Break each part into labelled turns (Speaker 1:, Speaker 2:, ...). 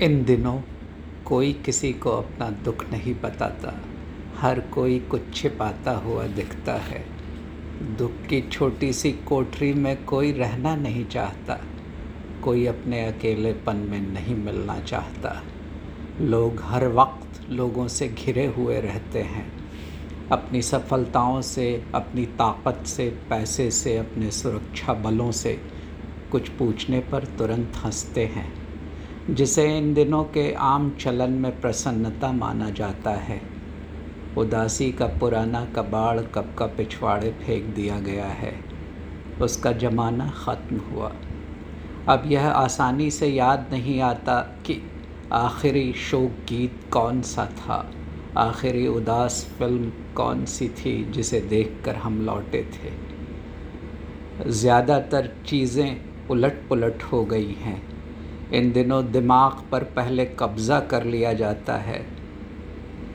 Speaker 1: इन दिनों कोई किसी को अपना दुख नहीं बताता। हर कोई कुछ छिपाता हुआ दिखता है। दुख की छोटी सी कोठरी में कोई रहना नहीं चाहता। कोई अपने अकेलेपन में नहीं मिलना चाहता। लोग हर वक्त लोगों से घिरे हुए रहते हैं। अपनी सफलताओं से, अपनी ताकत से, पैसे से, अपने सुरक्षा बलों से कुछ पूछने पर तुरंत हँसते हैं। जिसे इन दिनों के आम चलन में प्रसन्नता माना जाता है। उदासी का पुराना कबाड़ कब का पिछवाड़े फेंक दिया गया है। उसका ज़माना ख़त्म हुआ। अब यह आसानी से याद नहीं आता कि आखिरी शोक गीत कौन सा था। आखिरी उदास फ़िल्म कौन सी थी जिसे देखकर हम लौटे थे। ज़्यादातर चीज़ें उलट पुलट हो गई हैं। इन दिनों दिमाग पर पहले कब्ज़ा कर लिया जाता है।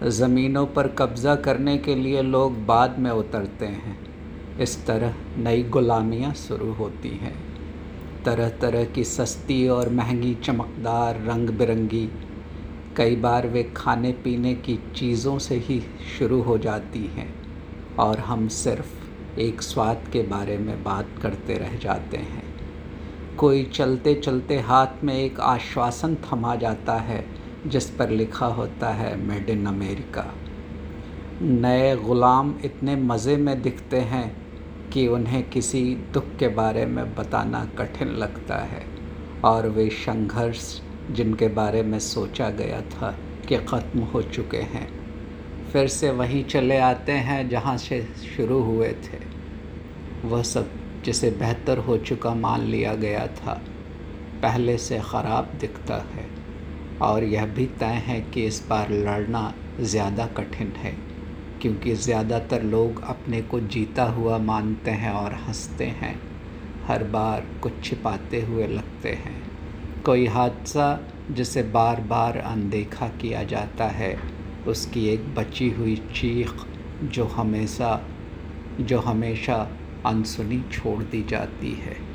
Speaker 1: ज़मीनों पर कब्ज़ा करने के लिए लोग बाद में उतरते हैं। इस तरह नई गुलामियाँ शुरू होती हैं। तरह तरह की सस्ती और महँगी चमकदार रंग बिरंगी कई बार वे खाने पीने की चीज़ों से ही शुरू हो जाती हैं और हम सिर्फ़ एक स्वाद के बारे में बात करते रह जाते हैं। कोई चलते चलते हाथ में एक आश्वासन थमा जाता है, जिस पर लिखा होता है, मेड इन अमेरिका. नए ग़ुलाम इतने मज़े में दिखते हैं कि उन्हें किसी दुख के बारे में बताना कठिन लगता है, और वे संघर्ष, जिनके बारे में सोचा गया था कि ख़त्म हो चुके हैं, फिर से वहीं चले आते हैं जहाँ से शुरू हुए थे। वह सब जिसे बेहतर हो चुका मान लिया गया था, पहले से ख़राब दिखता है। और यह भी तय है कि इस बार लड़ना ज़्यादा कठिन है, क्योंकि ज़्यादातर लोग अपने को जीता हुआ मानते हैं और हँसते हैं। हर बार कुछ छिपाते हुए लगते हैं। कोई हादसा जिसे बार बार अनदेखा किया जाता है, उसकी एक बची हुई चीख जो हमेशा जो हमेशा अनसुनी छोड़ दी जाती है।